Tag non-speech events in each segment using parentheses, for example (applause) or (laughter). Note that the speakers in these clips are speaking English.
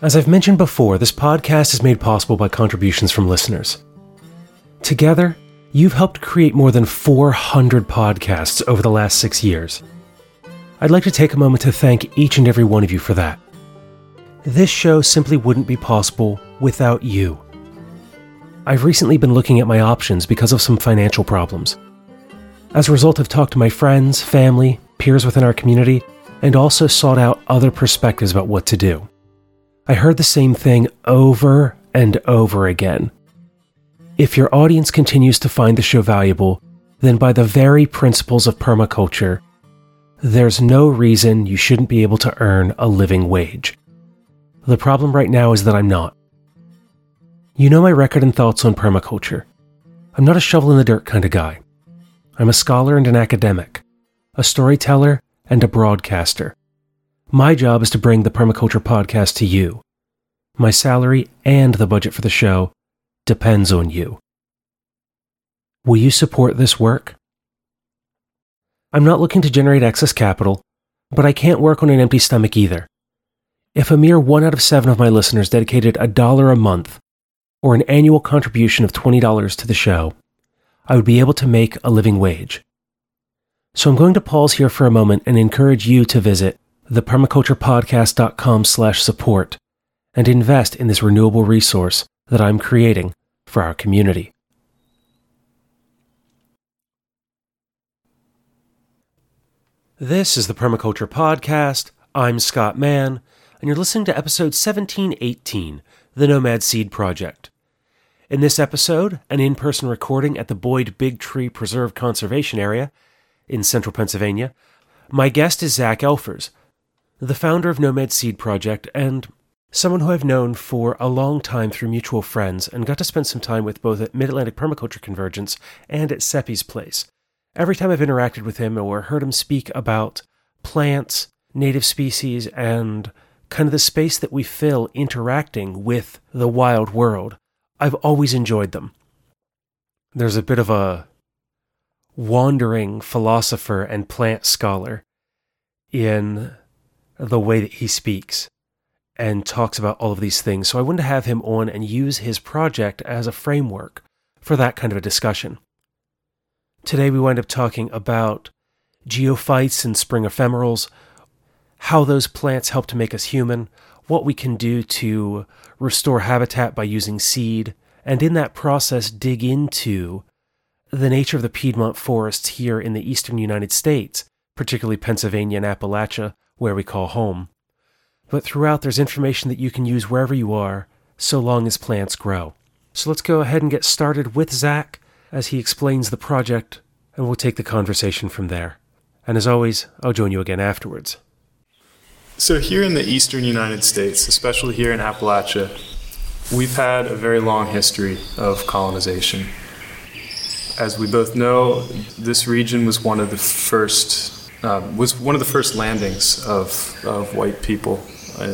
As I've mentioned before, this podcast is made possible by contributions from listeners. Together, you've helped create more than 400 podcasts over the last six years. I'd like to take a moment to thank each and every one of you for that. This show simply wouldn't be possible without you. I've recently been looking at my options because of some financial problems. As a result, I've talked to my friends, family, peers within our community, and also sought out other perspectives about what to do. I heard the same thing over and over again. If your audience continues to find the show valuable, then by the very principles of permaculture, there's no reason you shouldn't be able to earn a living wage. The problem right now is that I'm not. You know my record and thoughts on permaculture. I'm not a shovel in the dirt kind of guy. I'm a scholar and an academic, a storyteller and a broadcaster. My job is to bring the Permaculture Podcast to you. My salary and the budget for the show depends on you. Will you support this work? I'm not looking to generate excess capital, but I can't work on an empty stomach either. If a mere one out of seven of my listeners dedicated a dollar a month or an annual contribution of $20 to the show, I would be able to make a living wage. So I'm going to pause here for a moment and encourage you to visit thepermaculturepodcast.com slash support and invest in this renewable resource that I'm creating for our community. This is the Permaculture Podcast. I'm Scott Mann, and you're listening to episode 1718, The Nomad Seed Project. In this episode, an in person recording at the Boyd Big Tree Preserve Conservation Area in central Pennsylvania, my guest is Zach Elfers, the founder of Nomad Seed Project and someone who I've known for a long time through mutual friends and got to spend some time with both at Mid Atlantic Permaculture Convergence and at Seppi's Place. Every time I've interacted with him or heard him speak about plants, native species, and kind of the space that we fill interacting with the wild world, I've always enjoyed them. There's a bit of a wandering philosopher and plant scholar in the way that he speaks and talks about all of these things. So I wanted to have him on and use his project as a framework for that kind of a discussion. Today we wind up talking about geophytes and spring ephemerals, how those plants help to make us human, what we can do to restore habitat by using seed, and in that process dig into the nature of the Piedmont forests here in the eastern United States, particularly Pennsylvania and Appalachia, where we call home. But throughout, there's information that you can use wherever you are, so long as plants grow. So let's go ahead and get started with Zach as he explains the project, and we'll take the conversation from there. And as always, I'll join you again afterwards. So, here in the eastern United States, especially here in Appalachia, we've had a very long history of colonization. As we both know, this region was one of the first uh, was one of the first landings of, of white people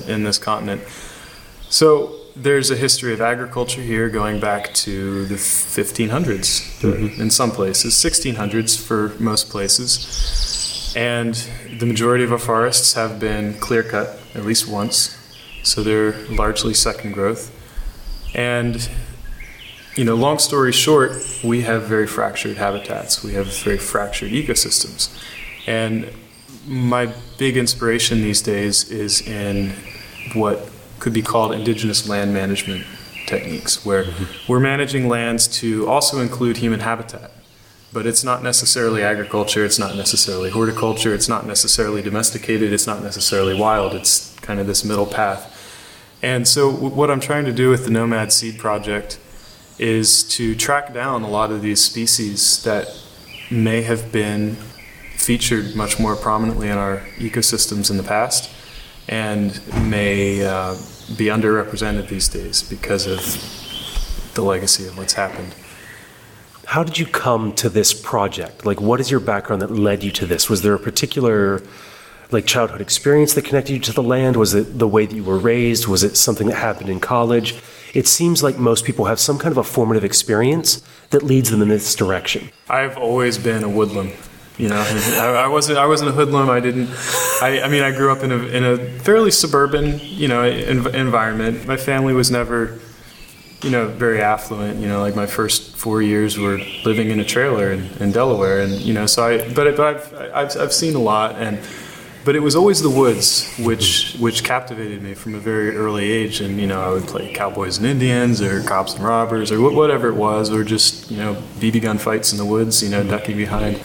in this continent. So there's a history of agriculture here going back to the 1500s mm-hmm. in some places, 1600s for most places. And the majority of our forests have been clear cut at least once, so they're largely second growth. And you know, long story short, we have very fractured habitats. We have very fractured ecosystems. And my big inspiration these days is in what could be called indigenous land management techniques, where mm-hmm. we're managing lands to also include human habitat. But it's not necessarily agriculture, it's not necessarily horticulture, it's not necessarily domesticated, it's not necessarily wild, it's kind of this middle path. And so, w- what I'm trying to do with the Nomad Seed Project is to track down a lot of these species that may have been featured much more prominently in our ecosystems in the past and may uh, be underrepresented these days because of the legacy of what's happened. How did you come to this project? Like, what is your background that led you to this? Was there a particular like childhood experience that connected you to the land? Was it the way that you were raised? Was it something that happened in college? It seems like most people have some kind of a formative experience that leads them in this direction. I've always been a woodland You know, I, I, wasn't I wasn't a hoodlum. I didn't. I, I mean, I grew up in a in a fairly suburban you know environment. My family was never you know very affluent. You know, like my first four years were living in a trailer in, in Delaware, and you know, so I but, but I've, I've I've seen a lot and but it was always the woods which which captivated me from a very early age and you know i would play cowboys and indians or cops and robbers or whatever it was or just you know bb gun fights in the woods you know ducking behind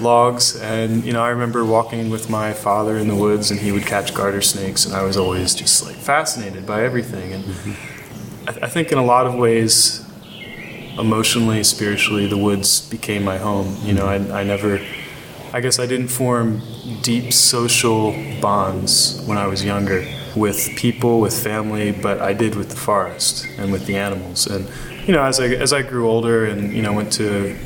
logs and you know i remember walking with my father in the woods and he would catch garter snakes and i was always just like fascinated by everything and mm-hmm. I, th- I think in a lot of ways emotionally spiritually the woods became my home you know i, I never I guess I didn't form deep social bonds when I was younger with people, with family, but I did with the forest and with the animals. And you know, as I as I grew older and you know went to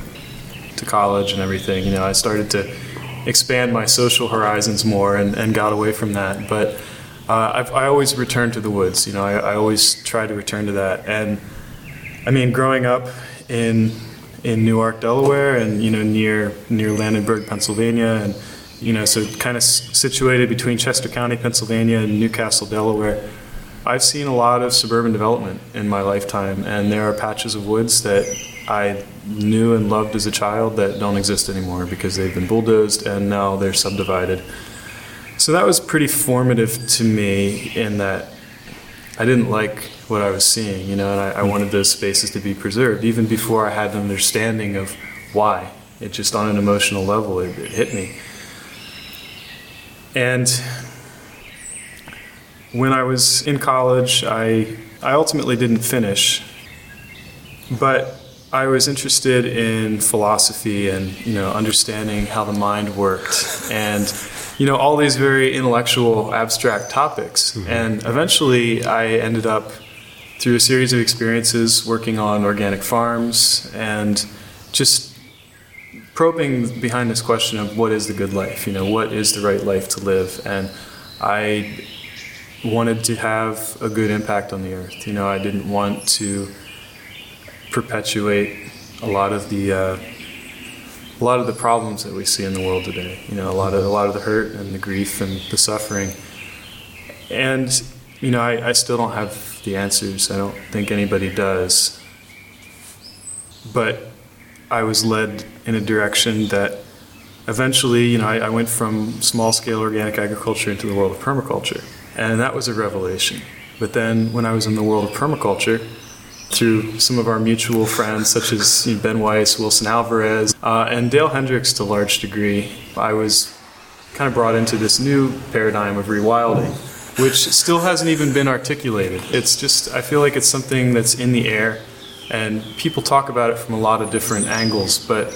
to college and everything, you know, I started to expand my social horizons more and, and got away from that. But uh, i always returned to the woods. You know, I, I always try to return to that. And I mean, growing up in in Newark, Delaware, and you know near near Landenberg, Pennsylvania, and you know so kind of situated between Chester County, Pennsylvania, and New Castle, Delaware. I've seen a lot of suburban development in my lifetime, and there are patches of woods that I knew and loved as a child that don't exist anymore because they've been bulldozed and now they're subdivided. So that was pretty formative to me in that I didn't like what I was seeing, you know, and I, I, wanted those spaces to be preserved even before I had an understanding of why. It just on an emotional level, it, it hit me. And when I was in college, I I ultimately didn't finish, but I was interested in philosophy and you know understanding how the mind worked and you know all these very intellectual abstract topics. Mm-hmm. and eventually I ended up through a series of experiences working on organic farms and just probing behind this question of what is the good life? You know what is the right life to live? And I wanted to have a good impact on the earth. You know I didn't want to perpetuate a lot of the uh, a lot of the problems that we see in the world today. You know, a lot of a lot of the hurt and the grief and the suffering. And you know, I, I still don't have the answers. I don't think anybody does. But I was led in a direction that eventually, you know, I, I went from small scale organic agriculture into the world of permaculture. And that was a revelation. But then when I was in the world of permaculture, through some of our mutual friends, such as you know, Ben Weiss, Wilson Alvarez, uh, and Dale Hendricks to a large degree. I was kind of brought into this new paradigm of rewilding, which still hasn't even been articulated. It's just, I feel like it's something that's in the air, and people talk about it from a lot of different angles, but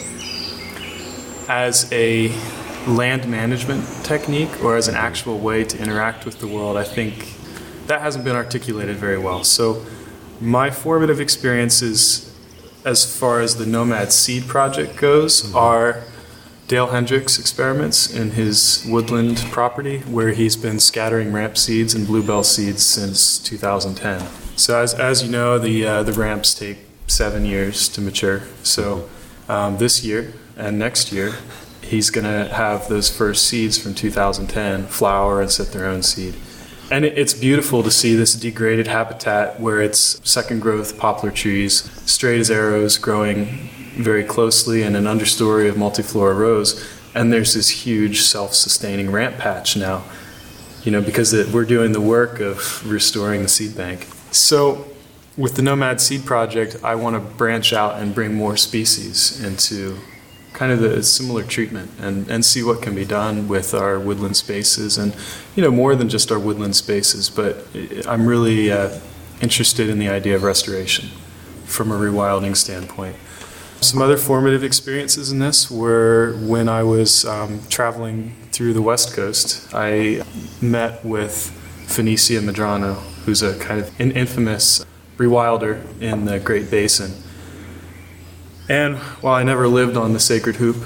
as a land management technique or as an actual way to interact with the world, I think that hasn't been articulated very well. So my formative experiences, as far as the Nomad Seed Project goes, mm-hmm. are Dale Hendricks' experiments in his woodland property, where he's been scattering ramp seeds and bluebell seeds since 2010. So, as, as you know, the uh, the ramps take seven years to mature. So, um, this year and next year, he's going to have those first seeds from 2010 flower and set their own seed. And it's beautiful to see this degraded habitat where it's second growth poplar trees, straight as arrows, growing very closely in an understory of multiflora rose. And there's this huge self sustaining ramp patch now, you know, because we're doing the work of restoring the seed bank. So, with the Nomad Seed Project, I want to branch out and bring more species into kind of the similar treatment and, and see what can be done with our woodland spaces and you know more than just our woodland spaces but i'm really uh, interested in the idea of restoration from a rewilding standpoint. Some other formative experiences in this were when i was um, traveling through the west coast i met with Finisia Medrano who's a kind of an infamous rewilder in the great basin and while I never lived on the Sacred Hoop,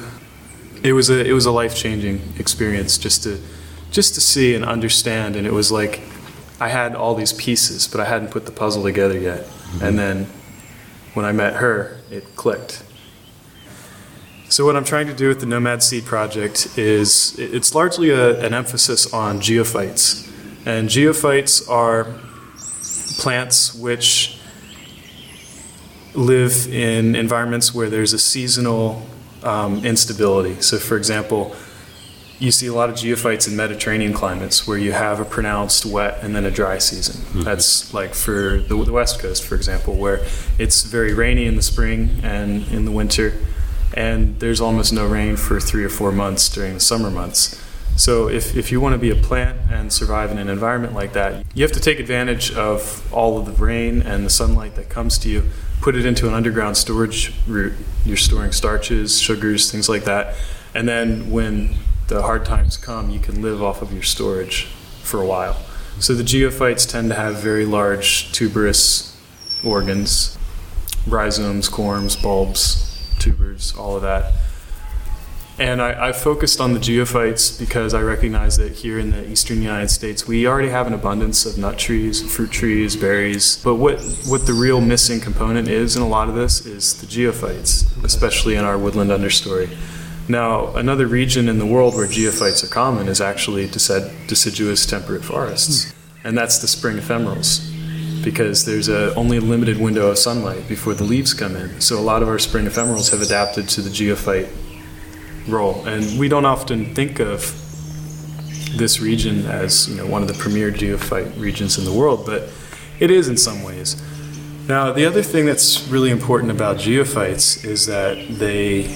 it was a it was a life changing experience just to just to see and understand. And it was like I had all these pieces, but I hadn't put the puzzle together yet. Mm-hmm. And then when I met her, it clicked. So what I'm trying to do with the Nomad Seed Project is it's largely a, an emphasis on geophytes, and geophytes are plants which live in environments where there's a seasonal um, instability. So, for example, you see a lot of geophytes in Mediterranean climates where you have a pronounced wet and then a dry season. Mm-hmm. That's like for the, the, West Coast, for example, where it's very rainy in the spring and in the winter, and there's almost no rain for three or four months during the summer months. So, if, if you want to be a plant and survive in an environment like that, you have to take advantage of all of the rain and the sunlight that comes to you put it into an underground storage root. You're storing starches, sugars, things like that. And then when the hard times come, you can live off of your storage for a while. So the geophytes tend to have very large tuberous organs, rhizomes, corms, bulbs, tubers, all of that. And I, I, focused on the geophytes because I recognize that here in the eastern United States, we already have an abundance of nut trees, fruit trees, berries. But what, what the real missing component is in a lot of this is the geophytes, especially in our woodland understory. Now, another region in the world where geophytes are common is actually deciduous temperate forests, hmm. and that's the spring ephemerals because there's a, only a limited window of sunlight before the leaves come in. So a lot of our spring ephemerals have adapted to the geophyte role. And we don't often think of this region as you know one of the premier geophyte regions in the world, but it is in some ways. Now, the other thing that's really important about geophytes is that they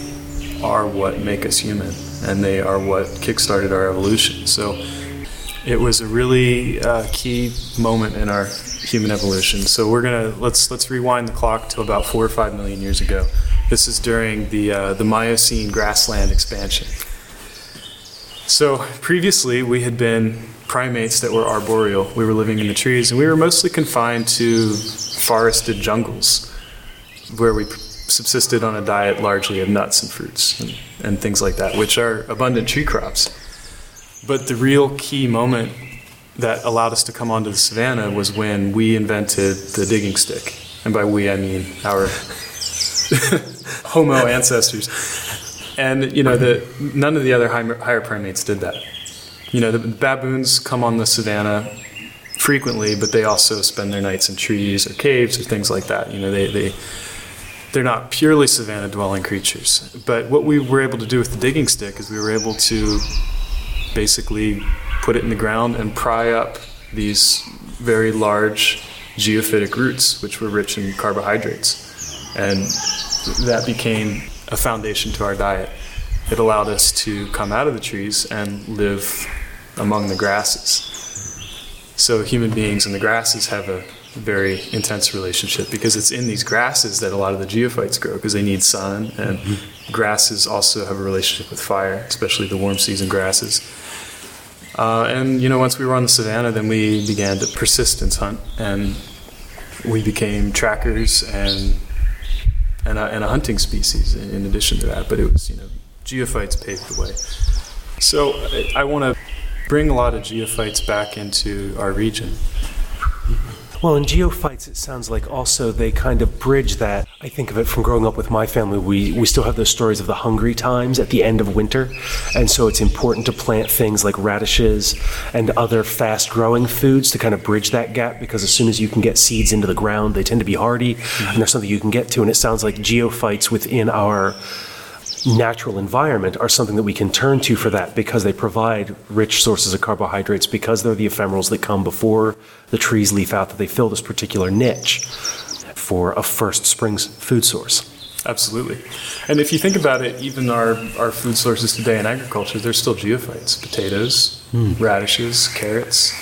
are what make us human, and they are what kickstarted our evolution. So, it was a really uh, key moment in our human evolution. So, we're gonna let's let's rewind the clock to about four or five million years ago. This is during the, uh, the Miocene grassland expansion. So previously, we had been primates that were arboreal. We were living in the trees, and we were mostly confined to forested jungles where we subsisted on a diet largely of nuts and fruits and, and things like that, which are abundant tree crops. But the real key moment that allowed us to come onto the savannah was when we invented the digging stick. And by we, I mean our Homo ancestors. And you know, the, none of the other higher, higher primates did that. You know, the baboons come on the savannah frequently, but they also spend their nights in trees or caves or things like that. You know, they, they they're not purely savanna dwelling creatures. But what we were able to do with the digging stick is we were able to basically put it in the ground and pry up these very large geophytic roots, which were rich in carbohydrates. And that became a foundation to our diet. It allowed us to come out of the trees and live among the grasses. So human beings and the grasses have a very intense relationship because it's in these grasses that a lot of the geophytes grow because they need sun and mm-hmm. grasses also have a relationship with fire, especially the warm season grasses. Uh, and you know, once we were on the savannah, then we began to persistence hunt, and we became trackers and and a, and a hunting species in, addition to that. But it was, you know, geophytes paved the way. So I, I want to bring a lot of geophytes back into our region. Well, in geophytes, it sounds like also they kind of bridge that. I think of it from growing up with my family. We, we still have those stories of the hungry times at the end of winter. And so it's important to plant things like radishes and other fast growing foods to kind of bridge that gap because as soon as you can get seeds into the ground, they tend to be hardy mm-hmm. and there's something you can get to. And it sounds like geophytes within our natural environment are something that we can turn to for that because they provide rich sources of carbohydrates because they're the ephemerals that come before the trees leaf out that they fill this particular niche for a first spring's food source. Absolutely. And if you think about it, even our, our food sources today in agriculture, they're still geophytes potatoes, mm. radishes, carrots,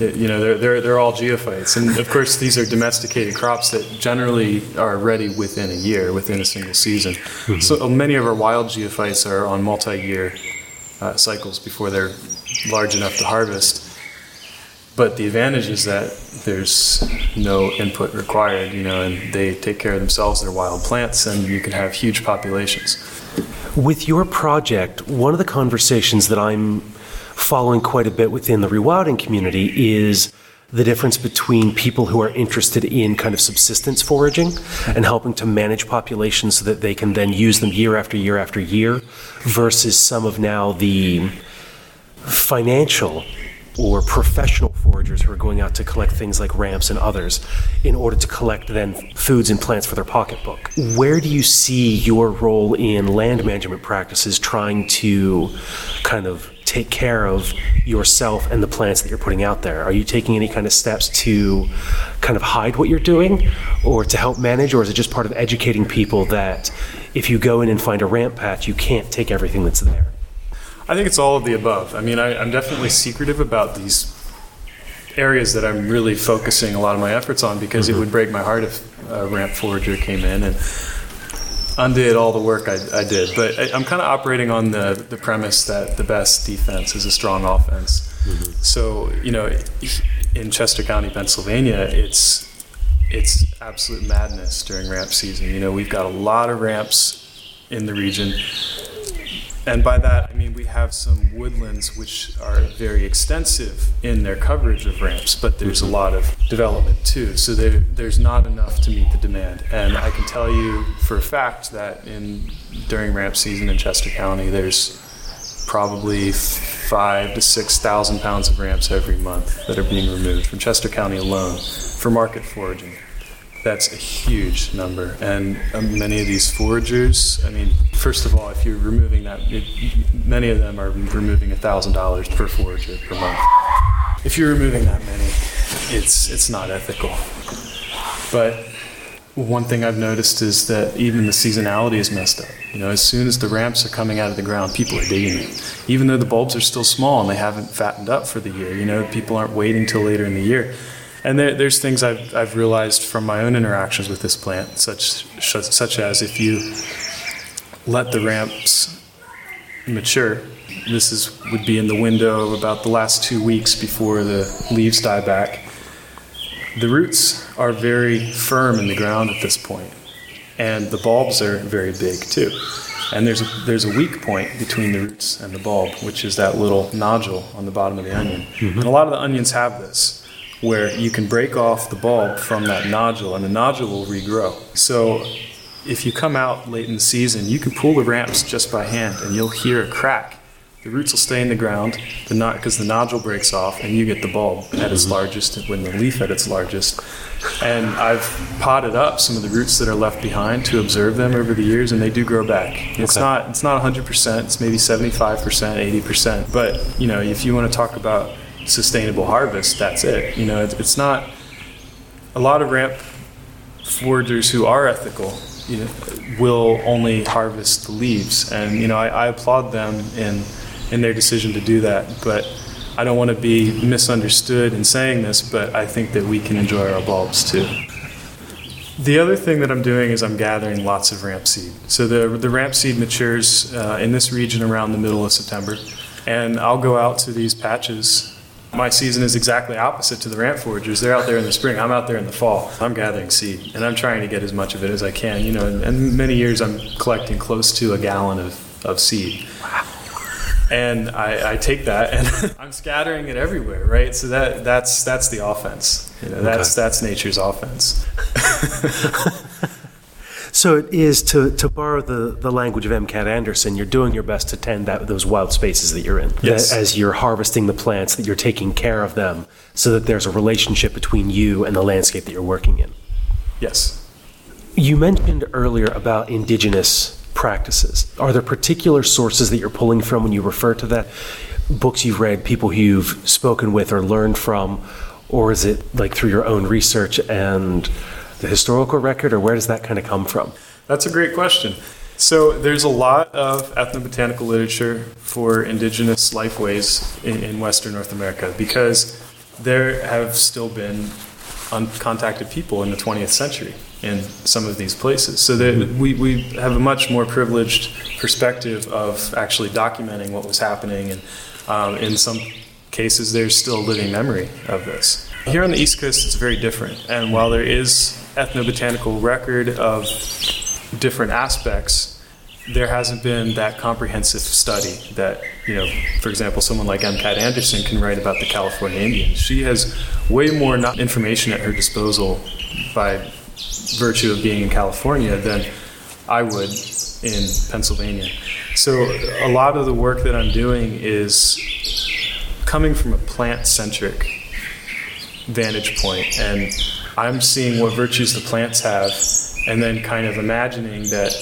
you know, they're, they're, they're all geophytes. And of course, these are domesticated crops that generally are ready within a year, within a single season. Mm-hmm. So many of our wild geophytes are on multi year uh, cycles before they're large enough to harvest. But the advantage is that there's no input required, you know, and they take care of themselves. They're wild plants, and you can have huge populations. With your project, one of the conversations that I'm following quite a bit within the rewilding community is the difference between people who are interested in kind of subsistence foraging and helping to manage populations so that they can then use them year after year after year versus some of now the financial or professional foragers who are going out to collect things like ramps and others in order to collect then foods and plants for their pocketbook. Where do you see your role in land management practices trying to kind of take care of yourself and the plants that you're putting out there? Are you taking any kind of steps to kind of hide what you're doing or to help manage, or is it just part of educating people that if you go in and find a ramp patch, you can't take everything that's there? I think it's all of the above. I mean, I, I'm definitely secretive about these areas that I'm really focusing a lot of my efforts on because it mm-hmm. would break my heart if a ramp forager came in and undid all the work I, I did. But I, I'm kind of operating on the, the premise that the best defense is a strong offense. Mm-hmm. So, you know, in Chester County, Pennsylvania, it's it's absolute madness during ramp season. You know, we've got a lot of ramps in the region. And by that, I mean we have some woodlands which are very extensive in their coverage of ramps, but there's a lot of development too. So there, there's not enough to meet the demand. And I can tell you for a fact that in during ramp season in Chester County, there's probably five to six thousand pounds of ramps every month that are being removed from Chester County alone for market foraging. That's a huge number, and um, many of these foragers. I mean, first of all, if you're removing that, it, many of them are removing thousand dollars per forager per month. If you're removing that many, it's it's not ethical. But one thing I've noticed is that even the seasonality is messed up. You know, as soon as the ramps are coming out of the ground, people are digging it. Even though the bulbs are still small and they haven't fattened up for the year, you know, people aren't waiting till later in the year. And there, there's things I've, I've realized from my own interactions with this plant, such, such as if you let the ramps mature, this is, would be in the window of about the last two weeks before the leaves die back. The roots are very firm in the ground at this point, and the bulbs are very big too. And there's a, there's a weak point between the roots and the bulb, which is that little nodule on the bottom of the onion. Mm-hmm. And a lot of the onions have this where you can break off the bulb from that nodule and the nodule will regrow. So if you come out late in the season, you can pull the ramps just by hand and you'll hear a crack. The roots will stay in the ground the not because the nodule breaks off and you get the bulb at its largest when the leaf at its largest. And I've potted up some of the roots that are left behind to observe them over the years and they do grow back. It's Okay. not it's not 100%, it's maybe 75%, 80%. But, you know, if you want to talk about sustainable harvest, that's it. You know, it's, it's not a lot of ramp foragers who are ethical, you know, will only harvest the leaves, and you know, I, I applaud them in in their decision to do that. But I don't want to be misunderstood in saying this, but I think that we can enjoy our bulbs too. The other thing that I'm doing is I'm gathering lots of ramp seed. So the the ramp seed matures uh, in this region around the middle of September, and I'll go out to these patches. My season is exactly opposite to the ramp foragers. They're out there in the spring. I'm out there in the fall. I'm gathering seed, and I'm trying to get as much of it as I can. You know, and, and many years I'm collecting close to a gallon of, of seed. And I, I take that and (laughs) I'm scattering it everywhere, right? So that that's that's the offense. You know, that's that's nature's offense. (laughs) So it is to, to borrow the, the language of M. Kat Anderson, you're doing your best to tend that those wild spaces that you're in. Yes. That as you're harvesting the plants, that you're taking care of them so that there's a relationship between you and the landscape that you're working in. Yes. You mentioned earlier about indigenous practices. Are there particular sources that you're pulling from when you refer to that? Books you've read, people who you've spoken with or learned from, or is it like through your own research and the historical record, or where does that kind of come from? That's a great question. So there's a lot of ethnobotanical literature for indigenous lifeways in, in Western North America because there have still been uncontacted people in the 20th century in some of these places. So that we, we have a much more privileged perspective of actually documenting what was happening, and um, in some cases, there's still living memory of this. Here on the East Coast, it's very different, and while there is ethnobotanical record of different aspects, there hasn't been that comprehensive study that you know, for example, someone like M. Kat Anderson can write about the California Indians. She has way more information at her disposal by virtue of being in California than I would in Pennsylvania. So a lot of the work that I'm doing is coming from a plant centric vantage point, and I'm seeing what virtues the plants have, and then kind of imagining that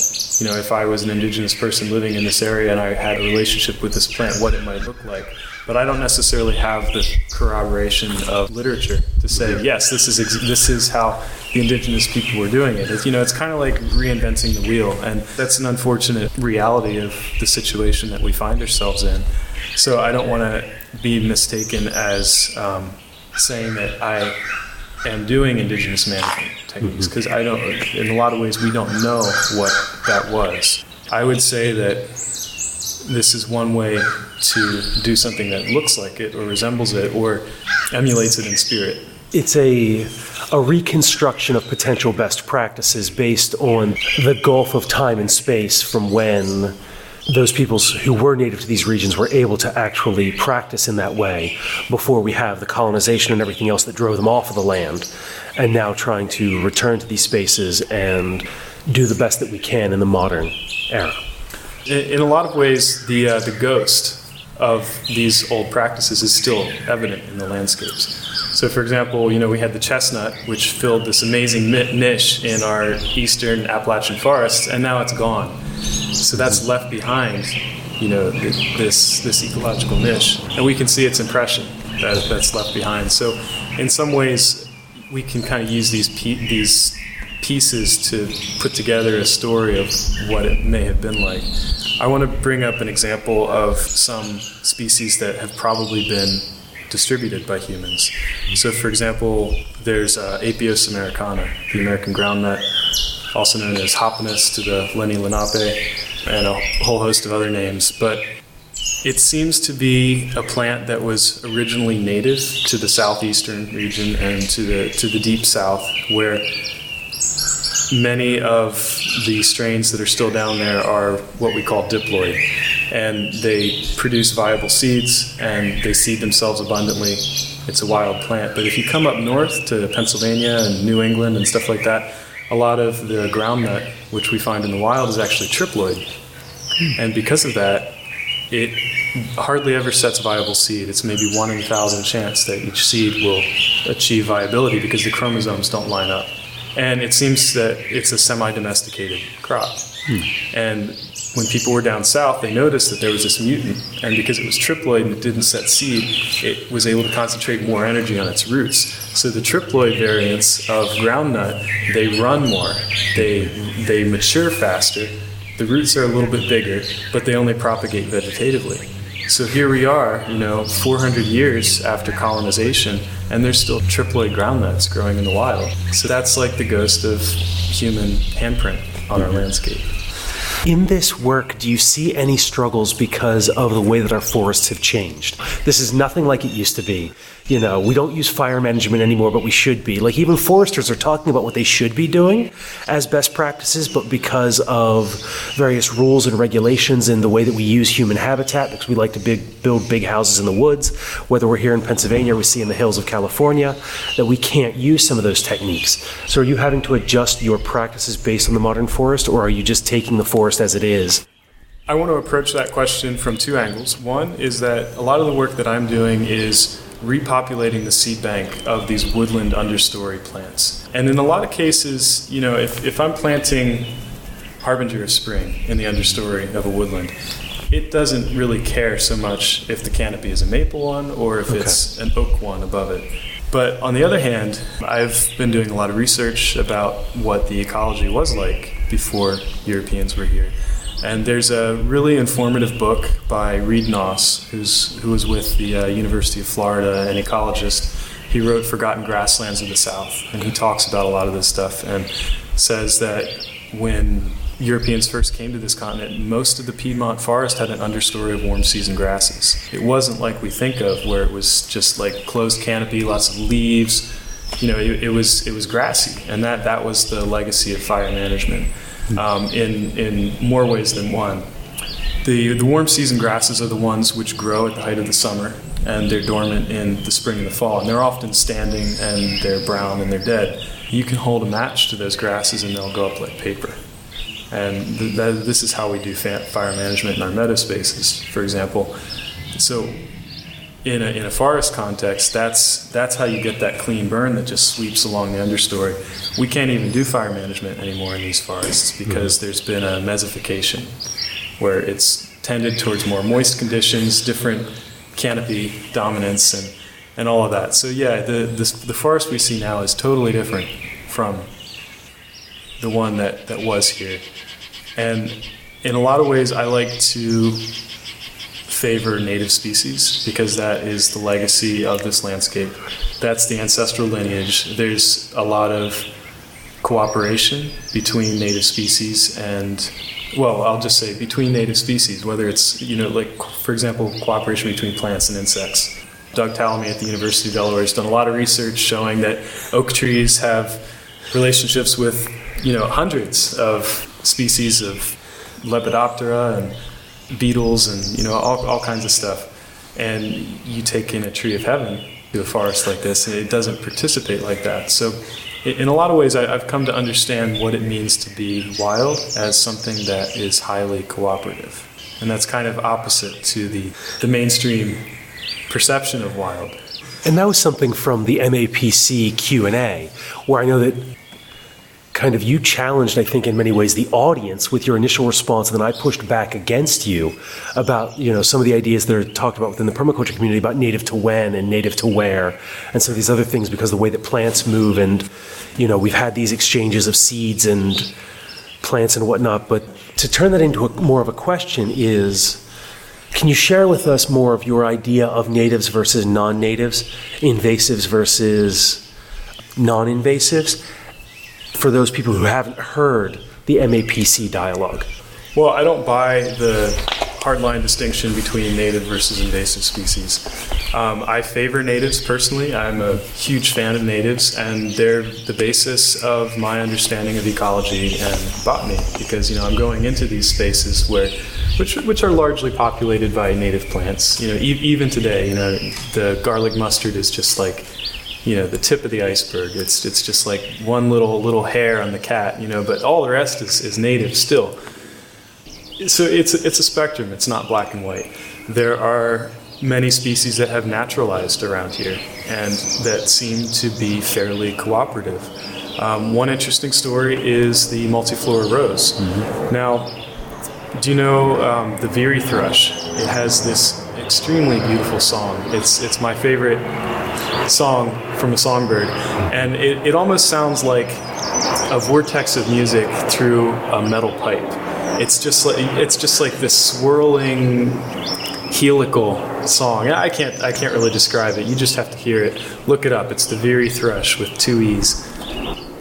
you know, if I was an indigenous person living in this area and I had a relationship with this plant, what it might look like. But I don't necessarily have the corroboration of literature to say, yes, this is ex- this is how the indigenous people were doing it. It's, you know, it's kind of like reinventing the wheel, and that's an unfortunate reality of the situation that we find ourselves in. So I don't want to be mistaken as um, saying that I am doing indigenous management techniques because mm-hmm. I don't, in a lot of ways, we don't know what that was. I would say that this is one way to do something that looks like it or resembles it or emulates it in spirit. It's a a reconstruction of potential best practices based on the gulf of time and space from when those peoples who were native to these regions were able to actually practice in that way before we have the colonization and everything else that drove them off of the land, and now trying to return to these spaces and do the best that we can in the modern era. In, a lot of ways, the uh, the ghost of these old practices is still evident in the landscapes. So, for example, you know, we had the chestnut, which filled this amazing niche in our eastern Appalachian forests, and now it's gone. So that's left behind, you know, this this ecological niche, and we can see its impression that, that's left behind. So, in some ways, we can kind of use these these pieces to put together a story of what it may have been like. I want to bring up an example of some species that have probably been distributed by humans. So, for example, there's uh, Apios americana, the American groundnut, also known as Hopniss to the Lenni Lenape, and a whole host of other names. But it seems to be a plant that was originally native to the southeastern region and to the to the deep south, where many of the strains that are still down there are what we call diploid, and they produce viable seeds and they seed themselves abundantly. It's a wild plant, but if you come up north to Pennsylvania and New England and stuff like that, a lot of the groundnut, which we find in the wild, is actually triploid. And because of that, it hardly ever sets viable seed. It's maybe one in a thousand chance that each seed will achieve viability because the chromosomes don't line up. And it seems that it's a semi domesticated crop. Hmm. And when people were down south, they noticed that there was this mutant, and because it was triploid and it didn't set seed, it was able to concentrate more energy on its roots. So the triploid variants of groundnut, they run more, they they mature faster, the roots are a little bit bigger, but they only propagate vegetatively. So here we are, you know, 400 years after colonization, and there's still triploid groundnuts growing in the wild. So that's like the ghost of human handprint on our mm-hmm. landscape. In this work, do you see any struggles because of the way that our forests have changed? This is nothing like it used to be. You know, we don't use fire management anymore, but we should be. Like, even foresters are talking about what they should be doing as best practices, but because of various rules and regulations and the way that we use human habitat, because we like to big, build big houses in the woods, whether we're here in Pennsylvania or we see in the hills of California, that we can't use some of those techniques. So, are you having to adjust your practices based on the modern forest, or are you just taking the forest as it is? I want to approach that question from two angles. One is that a lot of the work that I'm doing is repopulating the seed bank of these woodland understory plants. And in a lot of cases, you know, if, if I'm planting harbinger of spring in the understory of a woodland, it doesn't really care so much if the canopy is a maple one or if okay. it's an oak one above it. But on the other hand, I've been doing a lot of research about what the ecology was like before Europeans were here. And there's a really informative book by Reed Noss, who's, who was with the uh, University of Florida, an ecologist. He wrote Forgotten Grasslands of the South, and he talks about a lot of this stuff and says that when Europeans first came to this continent, most of the Piedmont forest had an understory of warm season grasses. It wasn't like we think of, where it was just like closed canopy, lots of leaves. You know, it, it was it was grassy, and that that was the legacy of fire management um, in, in more ways than one. The, the warm season grasses are the ones which grow at the height of the summer and they're dormant in the spring and the fall. And they're often standing and they're brown and they're dead. You can hold a match to those grasses and they'll go up like paper. And th- that, this is how we do fa- fire management in our meadow spaces, for example. So, in a, in a forest context, that's, that's how you get that clean burn that just sweeps along the understory. We can't even do fire management anymore in these forests hmm. because there's been a mesification where it's tended towards more moist conditions, different canopy dominance, and, and all of that. So, yeah, the, the, the forest we see now is totally different from the one that, that was here. And in a lot of ways, I like to favor native species because that is the legacy of this landscape. That's the ancestral lineage. There's a lot of cooperation between native species and well i'll just say between native species whether it's you know like for example cooperation between plants and insects doug tallamy at the university of delaware has done a lot of research showing that oak trees have relationships with you know hundreds of species of lepidoptera and beetles and you know all, all kinds of stuff and you take in a tree of heaven to a forest like this and it doesn't participate like that so in a lot of ways, I've come to understand what it means to be wild as something that is highly cooperative. And that's kind of opposite to the, the mainstream perception of wild. And that was something from the MAPC Q&A, where I know that kind of you challenged, I think, in many ways, the audience with your initial response, and then I pushed back against you about you know some of the ideas that are talked about within the permaculture community about native to when and native to where, and some of these other things because the way that plants move, and you know we've had these exchanges of seeds and plants and whatnot. But to turn that into a, more of a question is. Can you share with us more of your idea of natives versus non natives, invasives versus non invasives, for those people who haven't heard the MAPC dialogue? Well, I don't buy the hardline distinction between native versus invasive species. Um, I favor natives personally. I'm a huge fan of natives, and they're the basis of my understanding of ecology and botany. Because you know, I'm going into these spaces where, which which are largely populated by native plants. You know, e- even today, you know, the garlic mustard is just like you know the tip of the iceberg. It's it's just like one little little hair on the cat, you know. But all the rest is, is native still. So it's it's a spectrum. It's not black and white. There are many species that have naturalized around here and that seem to be fairly cooperative. Um, one interesting story is the multiflora rose. Now, do you know um, the Veery thrush? It has this extremely beautiful song. It's it's my favorite song from a songbird, and it, it almost sounds like a vortex of music through a metal pipe. It's just like it's just like this swirling helical song. I can't I can't really describe it. You just have to hear it. Look it up. It's the Veery thrush with two e's.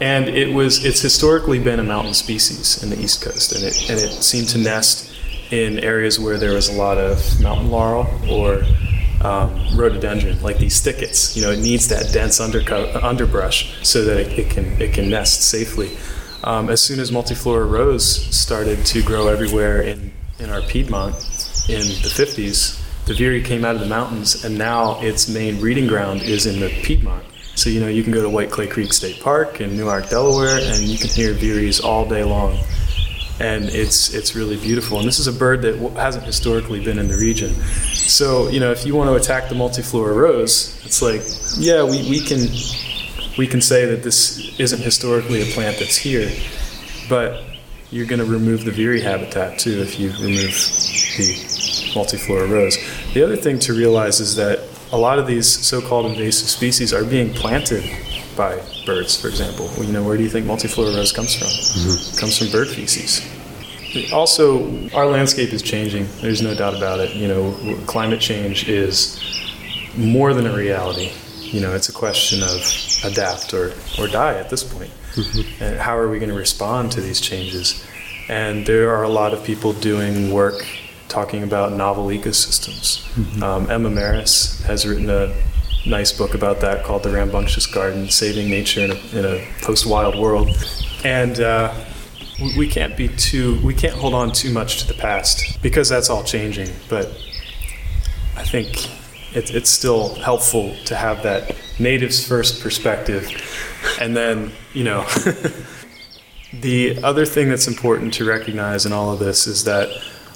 And it was it's historically been a mountain species in the East Coast, and it and it seemed to nest in areas where there was a lot of mountain laurel or um, rhododendron, like these thickets. You know, it needs that dense underco- underbrush so that it, it can it can nest safely. Um, as soon as multiflora rose started to grow everywhere in, in our Piedmont in the 50s, the Veery came out of the mountains, and now its main breeding ground is in the Piedmont. So, you know, you can go to White Clay Creek State Park in Newark, Delaware, and you can hear Veeries all day long. And it's, it's really beautiful. And this is a bird that hasn't historically been in the region. So, you know, if you want to attack the multiflora rose, it's like, yeah, we, we can we can say that this isn't historically a plant that's here, but you're going to remove the Veery habitat too if you remove the multiflora rose. The other thing to realize is that a lot of these so-called invasive species are being planted by birds, for example. Well, you know, where do you think multiflora rose comes from? It comes from bird feces. Also, our landscape is changing. There's no doubt about it. You know, climate change is more than a reality. You know, it's a question of adapt or, or die at this point. Mm-hmm. And how are we going to respond to these changes? And there are a lot of people doing work talking about novel ecosystems. Mm-hmm. Um, Emma Marris has written a nice book about that called The Rambunctious Garden Saving Nature in a, in a Post Wild World. And uh, we- can't be too we can't hold on too much to the past because that's all changing. But I think it, it's still helpful to have that natives first perspective, and then you know. (laughs) the other thing that's important to recognize in all of this is that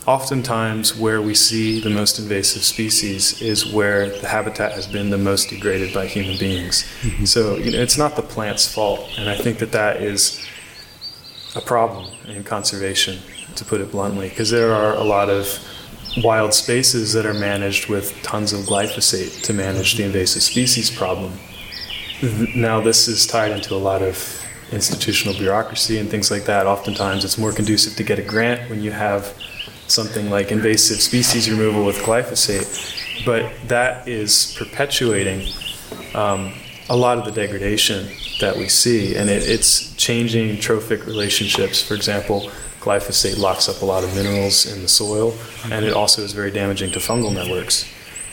oftentimes where we see the most invasive species is where the habitat has been the most degraded by human beings. Mm-hmm. So you know, it's not the plant's fault, and I think that that is a problem in conservation, to put it bluntly, because there are a lot of wild spaces that are managed with tons of glyphosate to manage the invasive species problem. Now, this is tied into a lot of institutional bureaucracy and things like that. Oftentimes, it's more conducive to get a grant when you have something like invasive species removal with glyphosate, but that is perpetuating um, a lot of the degradation that we see, and it, it's changing trophic relationships. For example, glyphosate locks up a lot of minerals in the soil, and it also is very damaging to fungal networks.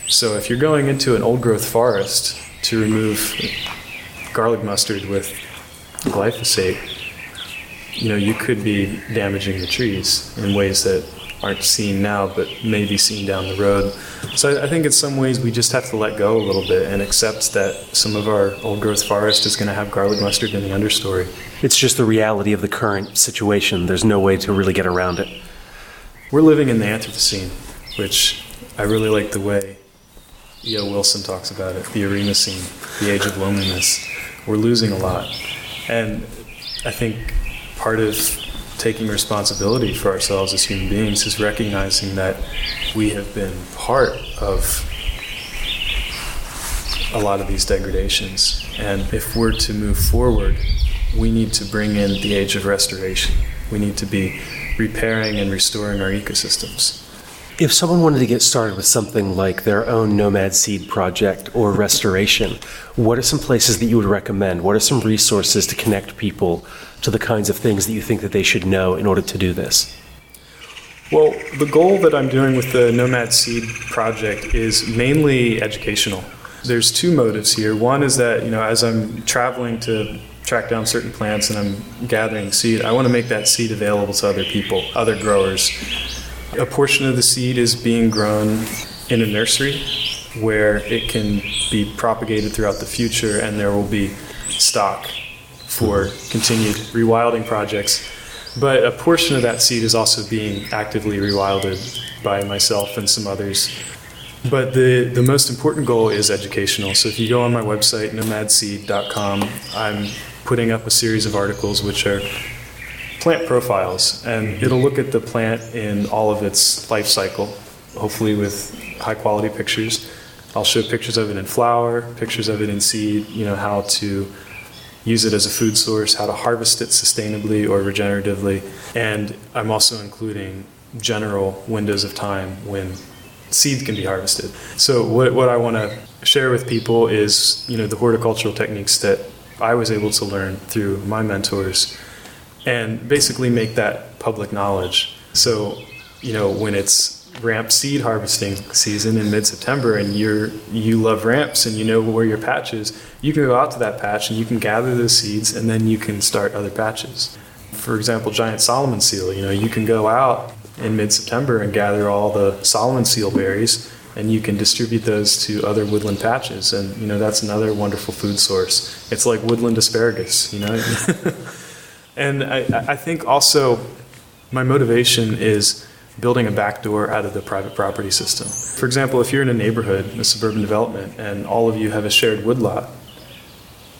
So, if you're going into an old growth forest to remove garlic mustard with glyphosate, you know, you could be damaging the trees in ways that aren't seen now, but may be seen down the road. So I think in some ways we just have to let go a little bit and accept that some of our old growth forest is going to have garlic mustard in the understory. It's just the reality of the current situation. There's no way to really get around it. We're living in the Anthropocene, which I really like the way E.O. Wilson talks about it, the Eremocene, the age of loneliness. We're losing a lot. And I think part of taking responsibility for ourselves as human beings is recognizing that we have been part of a lot of these degradations. And if we're to move forward, we need to bring in the age of restoration. We need to be repairing and restoring our ecosystems. If someone wanted to get started with something like their own Nomad Seed project or restoration, what are some places that you would recommend? What are some resources to connect people to the kinds of things that you think that they should know in order to do this? Well, the goal that I'm doing with the Nomad Seed project is mainly educational. There's two motives here. One is that, you know, as I'm traveling to track down certain plants and I'm gathering seed, I want to make that seed available to other people, other growers. A portion of the seed is being grown in a nursery where it can be propagated throughout the future and there will be stock for continued rewilding projects. But a portion of that seed is also being actively rewilded by myself and some others. But the, the most important goal is educational. So if you go on my website, nomadseed.com, I'm putting up a series of articles which are plant profiles, and it'll look at the plant in all of its life cycle, hopefully with high quality pictures. I'll show pictures of it in flower, pictures of it in seed, you know, how to use it as a food source, how to harvest it sustainably or regeneratively. And I'm also including general windows of time when seeds can be harvested. So what, what I want to share with people is, you know, the horticultural techniques that I was able to learn through my mentors and basically make that public knowledge. So, you know, when it's ramp seed harvesting season in mid-September and you're you love ramps and you know where your patch is, you can go out to that patch and you can gather those seeds and then you can start other patches. For example, giant Solomon seal, you know, you can go out in mid-September and gather all the Solomon seal berries and you can distribute those to other woodland patches and you know that's another wonderful food source. It's like woodland asparagus, you know. (laughs) and I, I think also my motivation is building a backdoor out of the private property system. For example, if you're in a neighborhood, a suburban development, and all of you have a shared woodlot,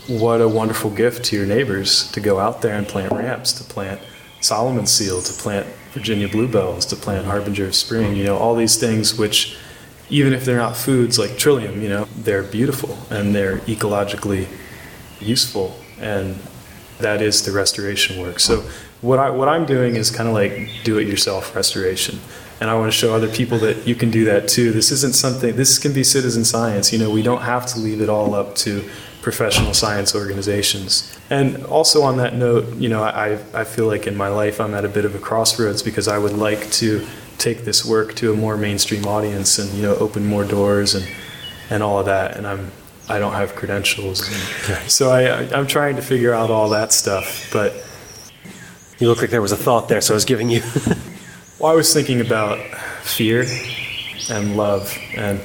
what a wonderful gift to your neighbors to go out there and plant ramps, to plant Solomon seal, to plant Virginia bluebells, to plant Harbinger of Spring, you know, all these things which, even if they're not foods like trillium, you know, they're beautiful and they're ecologically useful. And that is the restoration work. So what I what I'm doing is kind of like do-it-yourself restoration, and I want to show other people that you can do that too. This isn't something. This can be citizen science. You know, we don't have to leave it all up to professional science organizations. And also on that note, you know, I I feel like in my life I'm at a bit of a crossroads because I would like to take this work to a more mainstream audience and you know open more doors and and all of that. And I'm I don't have credentials. So I, I'm trying to figure out all that stuff. But You look like there was a thought there, so I was giving you. (laughs) well, I was thinking about fear and love, and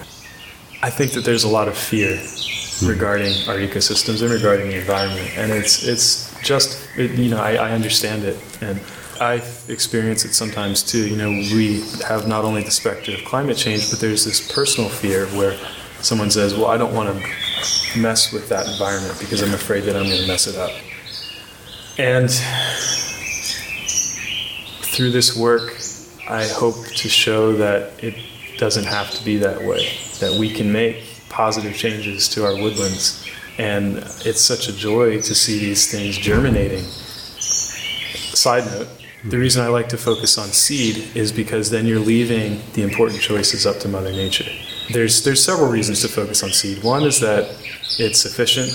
I think that there's a lot of fear hmm. regarding our ecosystems and regarding the environment, and it's it's just it, you know I, I understand it and. I experience it sometimes too. You know, we have not only the specter of climate change, but there's this personal fear where someone says, Well, I don't want to mess with that environment because I'm afraid that I'm going to mess it up. And through this work, I hope to show that it doesn't have to be that way, that we can make positive changes to our woodlands. And it's such a joy to see these things germinating. Side note, the reason I like to focus on seed is because then you're leaving the important choices up to Mother Nature. There's, there's several reasons to focus on seed. One is that it's efficient.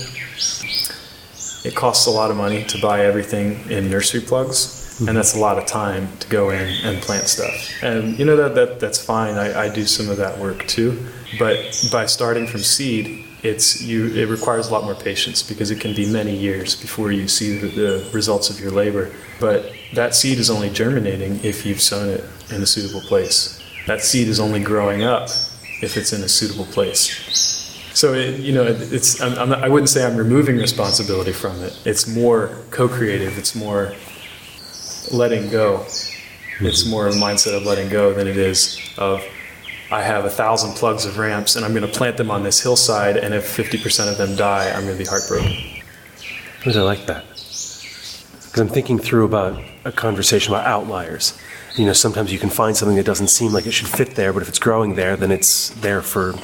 It costs a lot of money to buy everything in nursery plugs and that's a lot of time to go in and plant stuff. And you know that, that that's fine. I, I do some of that work too. But by starting from seed, it's you. It requires a lot more patience because it can be many years before you see the, the results of your labor. But that seed is only germinating if you've sown it in a suitable place. That seed is only growing up if it's in a suitable place. So it, you know, it's I'm, I'm not, I wouldn't say I'm removing responsibility from it. It's more co-creative. It's more letting go. Mm-hmm. It's more a mindset of letting go than it is of I have a thousand plugs of ramps and I'm going to plant them on this hillside, and if 50% of them die, I'm going to be heartbroken. I like that. Because I'm thinking through about a conversation about outliers. You know, sometimes you can find something that doesn't seem like it should fit there, but if it's growing there, then it's there for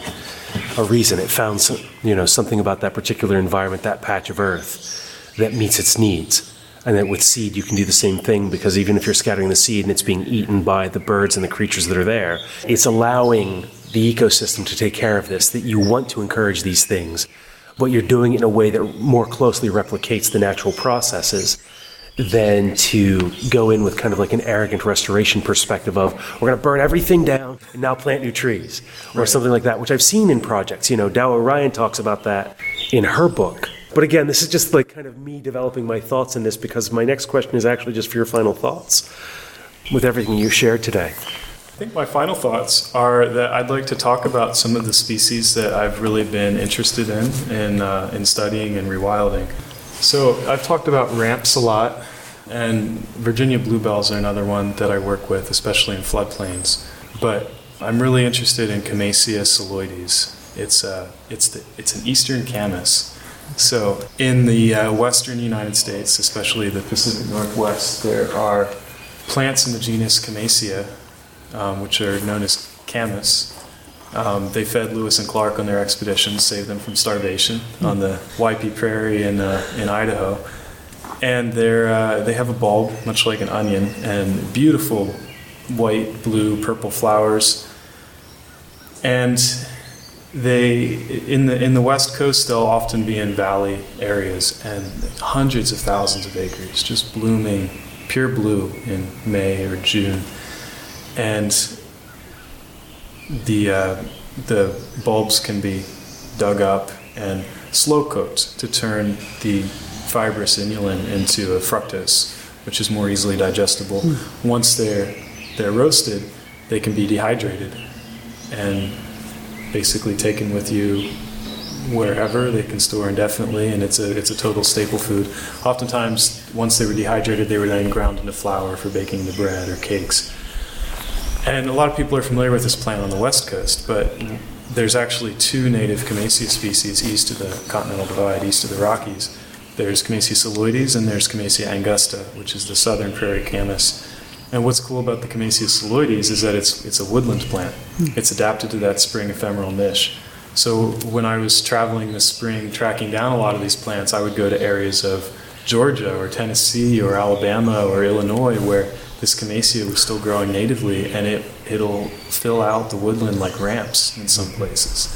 a reason. It found, some, you know, something about that particular environment, that patch of earth, that meets its needs. And that with seed, you can do the same thing because even if you're scattering the seed and it's being eaten by the birds and the creatures that are there, it's allowing the ecosystem to take care of this, that you want to encourage these things, but you're doing it in a way that more closely replicates the natural processes than to go in with kind of like an arrogant restoration perspective of we're going to burn everything down and now plant new trees or right. something like that, which I've seen in projects. You know, Tao Orion talks about that in her book but again, this is just like kind of me developing my thoughts in this because my next question is actually just for your final thoughts with everything you shared today. I think my final thoughts are that I'd like to talk about some of the species that I've really been interested in in, uh, in studying and rewilding. So I've talked about ramps a lot, and Virginia bluebells are another one that I work with, especially in floodplains. But I'm really interested in Camassia scilloides. It's, uh, it's, the, it's an eastern camas so, in the uh, western United States, especially the Pacific Northwest, there are plants in the genus Camassia, um, which are known as camas. Um, they fed Lewis and Clark on their expeditions, saved them from starvation on the Weippe Prairie in, uh, in Idaho. And they're, uh, they have a bulb, much like an onion, and beautiful white, blue, purple flowers. And they in the in the west coast they'll often be in valley areas and hundreds of thousands of acres just blooming pure blue in May or June and the uh, the bulbs can be dug up and slow cooked to turn the fibrous inulin into a fructose which is more easily digestible. Mm. once they're they're roasted they can be dehydrated and basically taken with you wherever. They can store indefinitely and it's a it's a total staple food. Oftentimes once they were dehydrated they were then ground into flour for baking the bread or cakes and a lot of people are familiar with this plant on the west coast but there's actually two native Camassia species east of the continental divide east of the rockies there's Camassia scilloides and there's Camassia angusta which is the southern prairie camas and what's cool about the Camassia scilloides is that it's it's a woodland plant. Mm. It's adapted to that spring ephemeral niche. So when I was traveling this spring, tracking down a lot of these plants, I would go to areas of Georgia or Tennessee or Alabama or Illinois where this Camassia was still growing natively, and it it'll fill out the woodland like ramps in some places.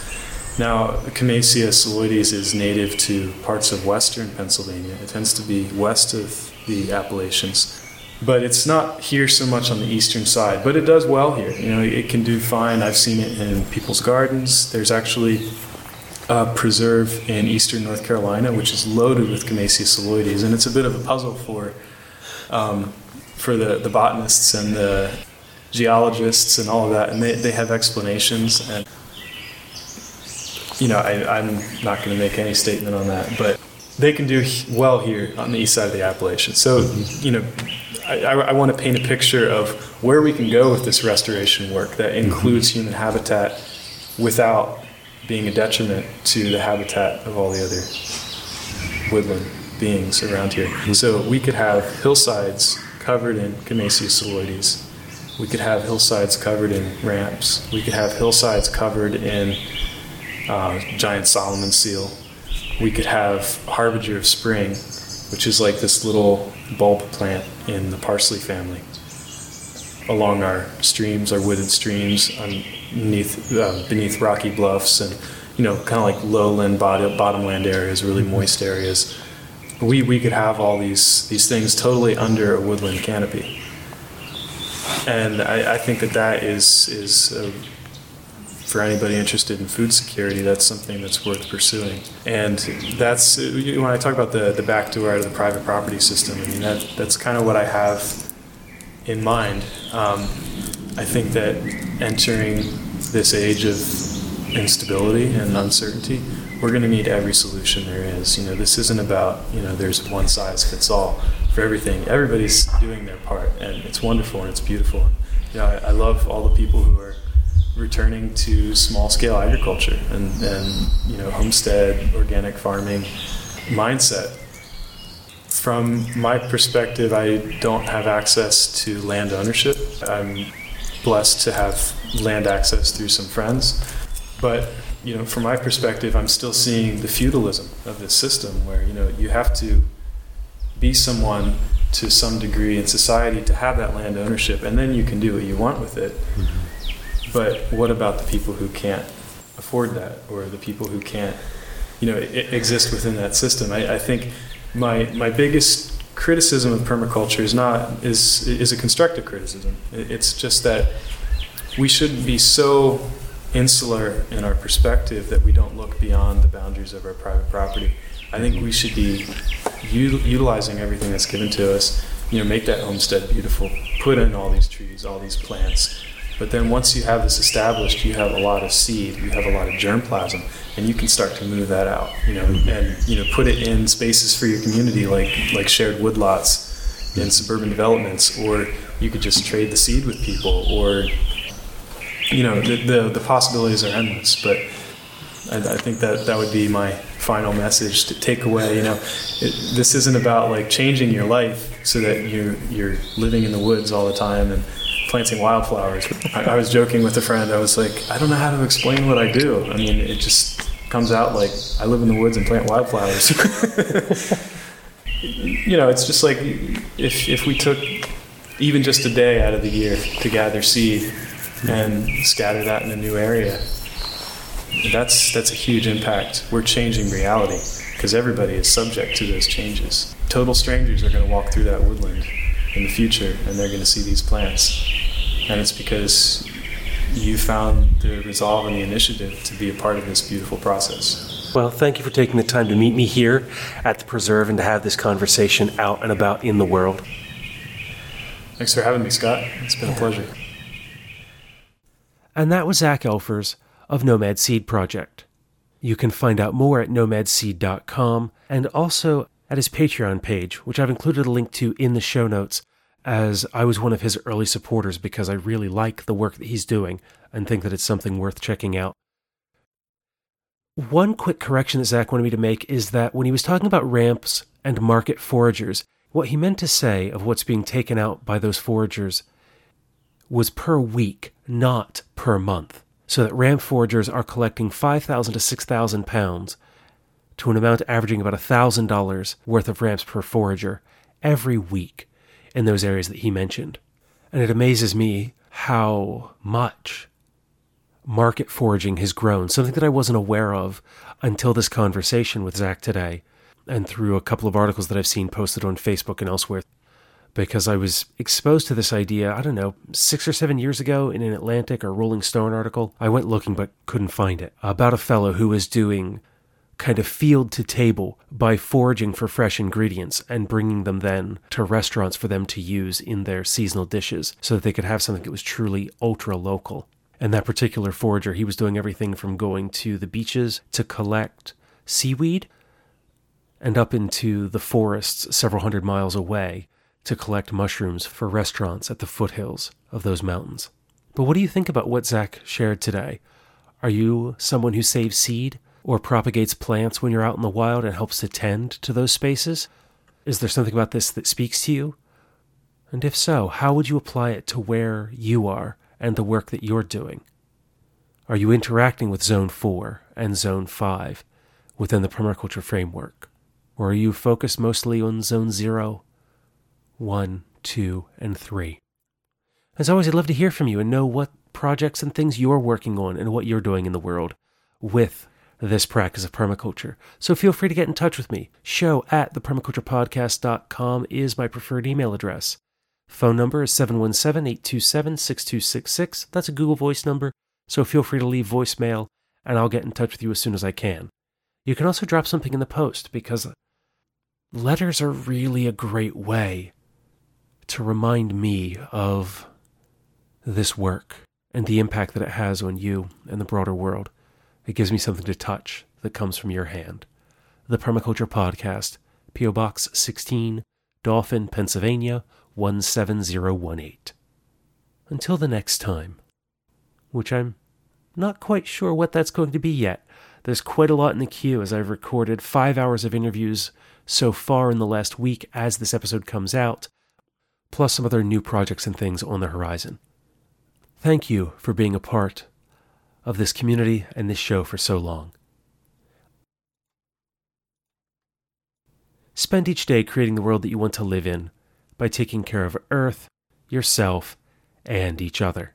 Now, Camassia scilloides is native to parts of western Pennsylvania. It tends to be west of the Appalachians but it's not here so much on the eastern side. But it does well here. You know, it can do fine. I've seen it in people's gardens. There's actually a preserve in eastern North Carolina which is loaded with Camassia scilloides, and it's a bit of a puzzle for um, for the, the botanists and the geologists and all of that, and they, they have explanations. And, you know, I, I'm not going to make any statement on that, but they can do well here on the east side of the Appalachians. So, you know, I, I, want to paint a picture of where we can go with this restoration work that mm-hmm. includes human habitat without being a detriment to the habitat of all the other woodland beings around here. Mm-hmm. So we could have hillsides covered in Camassia scilloides. We could have hillsides covered in ramps. We could have hillsides covered in uh, giant Solomon seal. We could have harbinger of spring, which is like this little bulb plant in the parsley family along our streams, our wooded streams, beneath uh, beneath rocky bluffs, and you know, kind of like lowland bottom, bottomland areas, really moist areas we, we could have all these, these things totally under a woodland canopy. And I, I think that that is, is a, for anybody interested in food security, that's something that's worth pursuing. And that's when I talk about the, the back door out of the private property system, I mean, that, that's kind of what I have in mind. Um, I think that entering this age of instability and uncertainty, we're going to need every solution there is. You know, this isn't about, you know, there's one size fits all for everything. Everybody's doing their part, and it's wonderful and it's beautiful. Know, I, I love all the people who are returning to small scale agriculture and, and, you know, homestead, organic farming mindset. From my perspective, I don't have access to land ownership. I'm blessed to have land access through some friends. But you know, from my perspective, I'm still seeing the feudalism of this system where, you know, you have to be someone to some degree in society to have that land ownership, and then you can do what you want with it. Mm-hmm. But what about the people who can't afford that, or the people who can't, you know, exist within that system? I, I think my my biggest criticism of permaculture is not is is a constructive criticism. It's just that we shouldn't be so insular in our perspective that we don't look beyond the boundaries of our private property. I think we should be u- utilizing everything that's given to us. You know, make that homestead beautiful. Put in all these trees, all these plants. But then once you have this established, you have a lot of seed, you have a lot of germplasm, and you can start to move that out. You know, and you know, put it in spaces for your community, like like shared woodlots in suburban developments, or you could just trade the seed with people, or you know, the, the, the possibilities are endless. But I, I, think that that would be my final message to take away. You know, it, this isn't about like changing your life so that you you're living in the woods all the time and planting wildflowers. I, I was joking with a friend. I was like, I don't know how to explain what I do. I mean, it just comes out like I live in the woods and plant wildflowers. (laughs) you know, it's just like if if we took even just a day out of the year to gather seed and scatter that in a new area. That's that's a huge impact. We're changing reality because everybody is subject to those changes. Total strangers are going to walk through that woodland in the future and they're going to see these plants. And it's because you found the resolve and the initiative to be a part of this beautiful process. Well, thank you for taking the time to meet me here at the preserve and to have this conversation out and about in the world. Thanks for having me, Scott. It's been a pleasure. And that was Zach Elfers of Nomad Seed Project. You can find out more at nomadseed.com and also at his Patreon page, which I've included a link to in the show notes, as I was one of his early supporters because I really like the work that he's doing and think that it's something worth checking out. One quick correction that Zach wanted me to make is that when he was talking about ramps and market foragers, what he meant to say of what's being taken out by those foragers was per week, not per month, so that ramp foragers are collecting 5,000 to 6,000 pounds to an amount averaging about $1,000 worth of ramps per forager every week in those areas that he mentioned. And it amazes me how much market foraging has grown, something that I wasn't aware of until this conversation with Zach today, and through a couple of articles that I've seen posted on Facebook and elsewhere because I was exposed to this idea, I don't know, six or seven years ago in an Atlantic or Rolling Stone article. I went looking but couldn't find it. About a fellow who was doing kind of field to table by foraging for fresh ingredients and bringing them then to restaurants for them to use in their seasonal dishes so that they could have something that was truly ultra local. And that particular forager, he was doing everything from going to the beaches to collect seaweed and up into the forests several hundred miles away to collect mushrooms for restaurants at the foothills of those mountains. But what do you think about what Zach shared today? Are you someone who saves seed or propagates plants when you're out in the wild and helps to tend to those spaces? Is there something about this that speaks to you? And if so, how would you apply it to where you are and the work that you're doing? Are you interacting with Zone 4 and Zone 5 within the permaculture framework? Or are you focused mostly on Zone 0, 1, 2, and 3? As always, I'd love to hear from you and know what projects and things you're working on and what you're doing in the world with this practice of permaculture. So feel free to get in touch with me. Show at thepermaculturepodcast.com is my preferred email address. Phone number is 717 827 6266. That's a Google Voice number, so feel free to leave voicemail and I'll get in touch with you as soon as I can. You can also drop something in the post because letters are really a great way to remind me of this work and the impact that it has on you and the broader world. It gives me something to touch that comes from your hand. The Permaculture Podcast, P.O. Box 16, Dauphin, Pennsylvania 17018. Until the next time, which I'm not quite sure what that's going to be yet. There's quite a lot in the queue as I've recorded five hours of interviews so far in the last week as this episode comes out, plus some other new projects and things on the horizon. Thank you for being a part of this community and this show for so long. Spend each day creating the world that you want to live in by taking care of Earth, yourself, and each other.